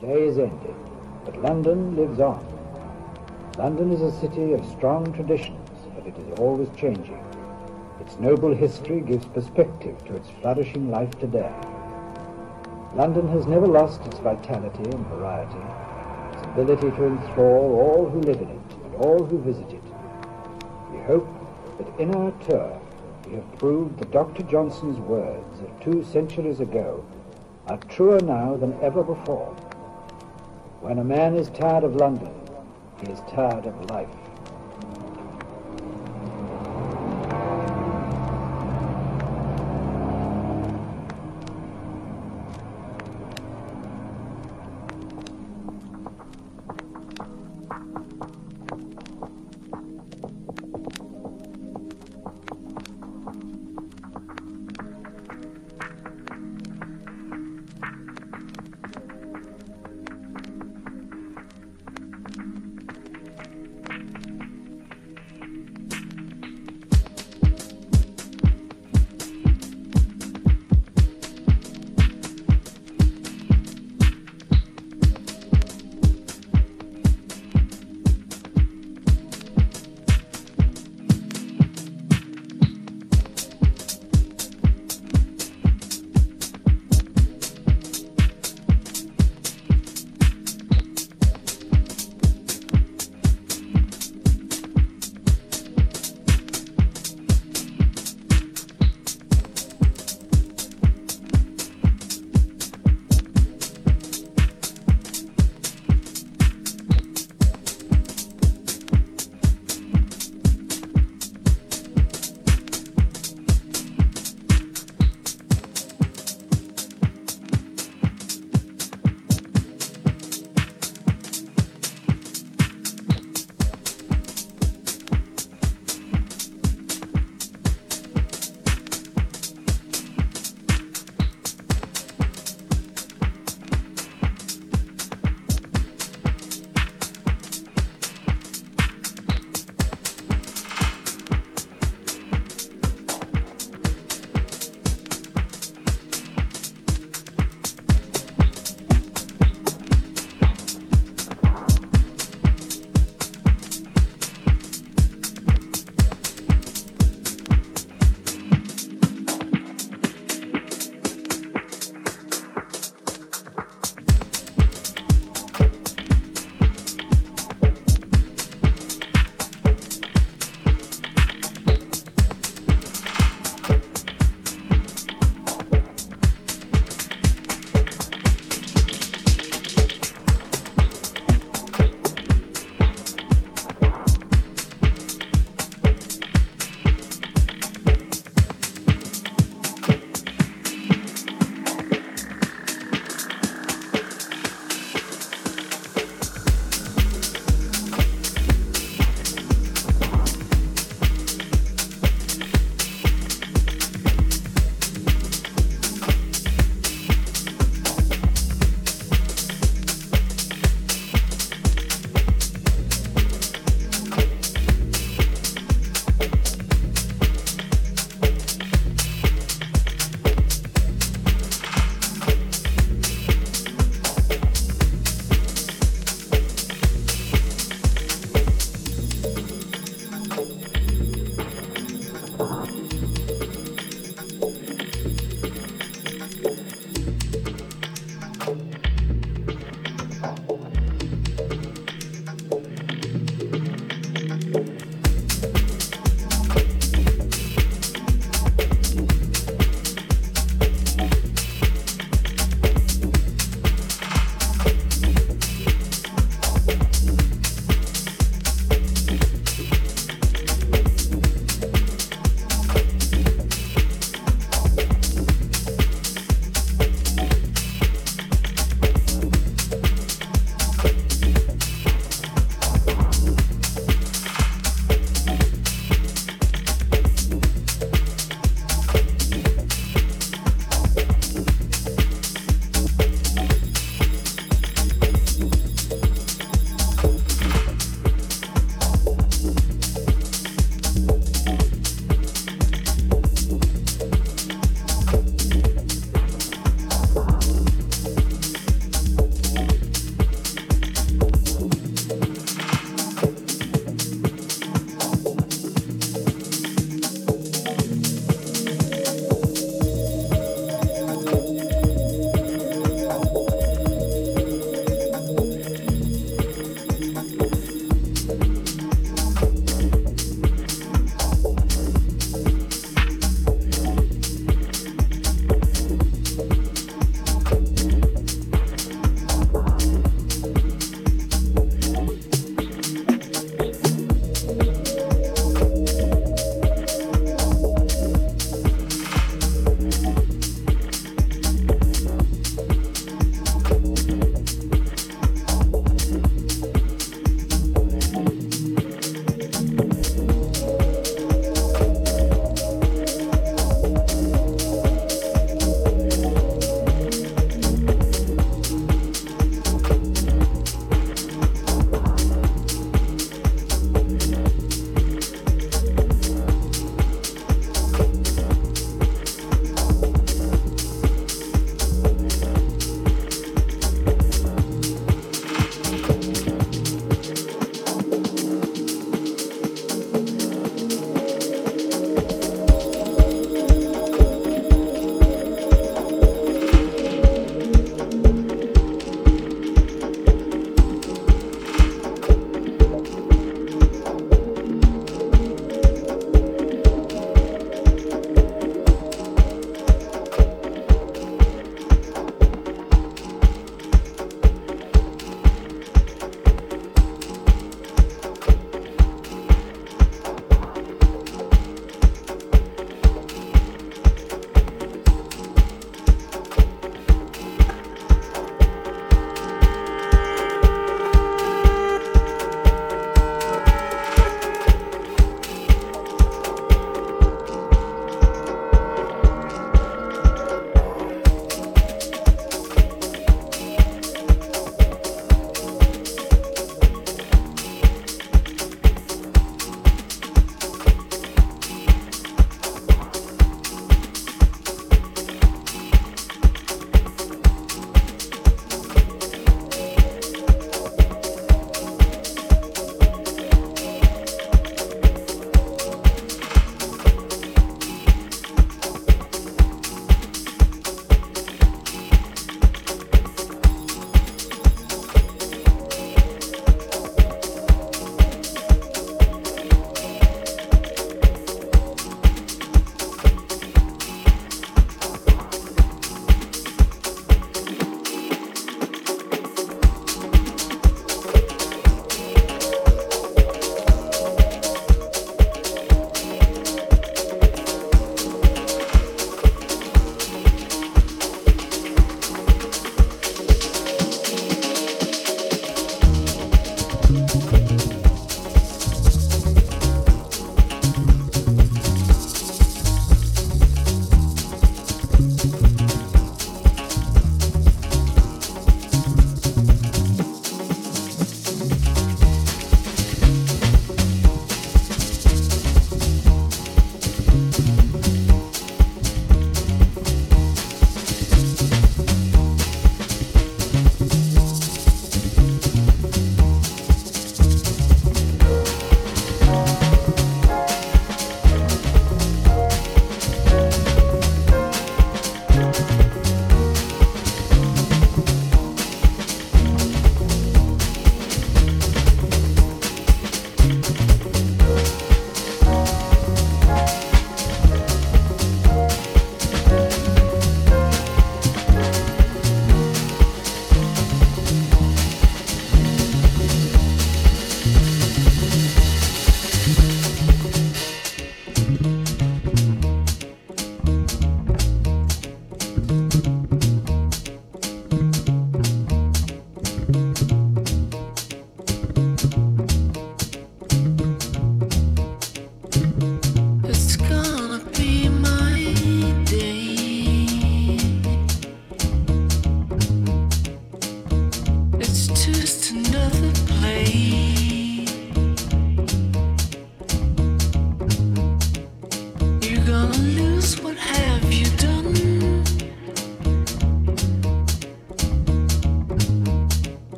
day is ended, but London lives on. London is a city of strong traditions, but it is always changing. Its noble history gives perspective to its flourishing life today. London has never lost its vitality and variety, its ability to enthrall all who live in it and all who visit it. We hope that in our tour we have proved that Dr. Johnson's words of two centuries ago are truer now than ever before. When a man is tired of London, he is tired of life.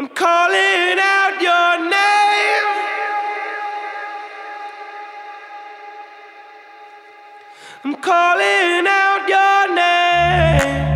I'm calling out your name. I'm calling out your name.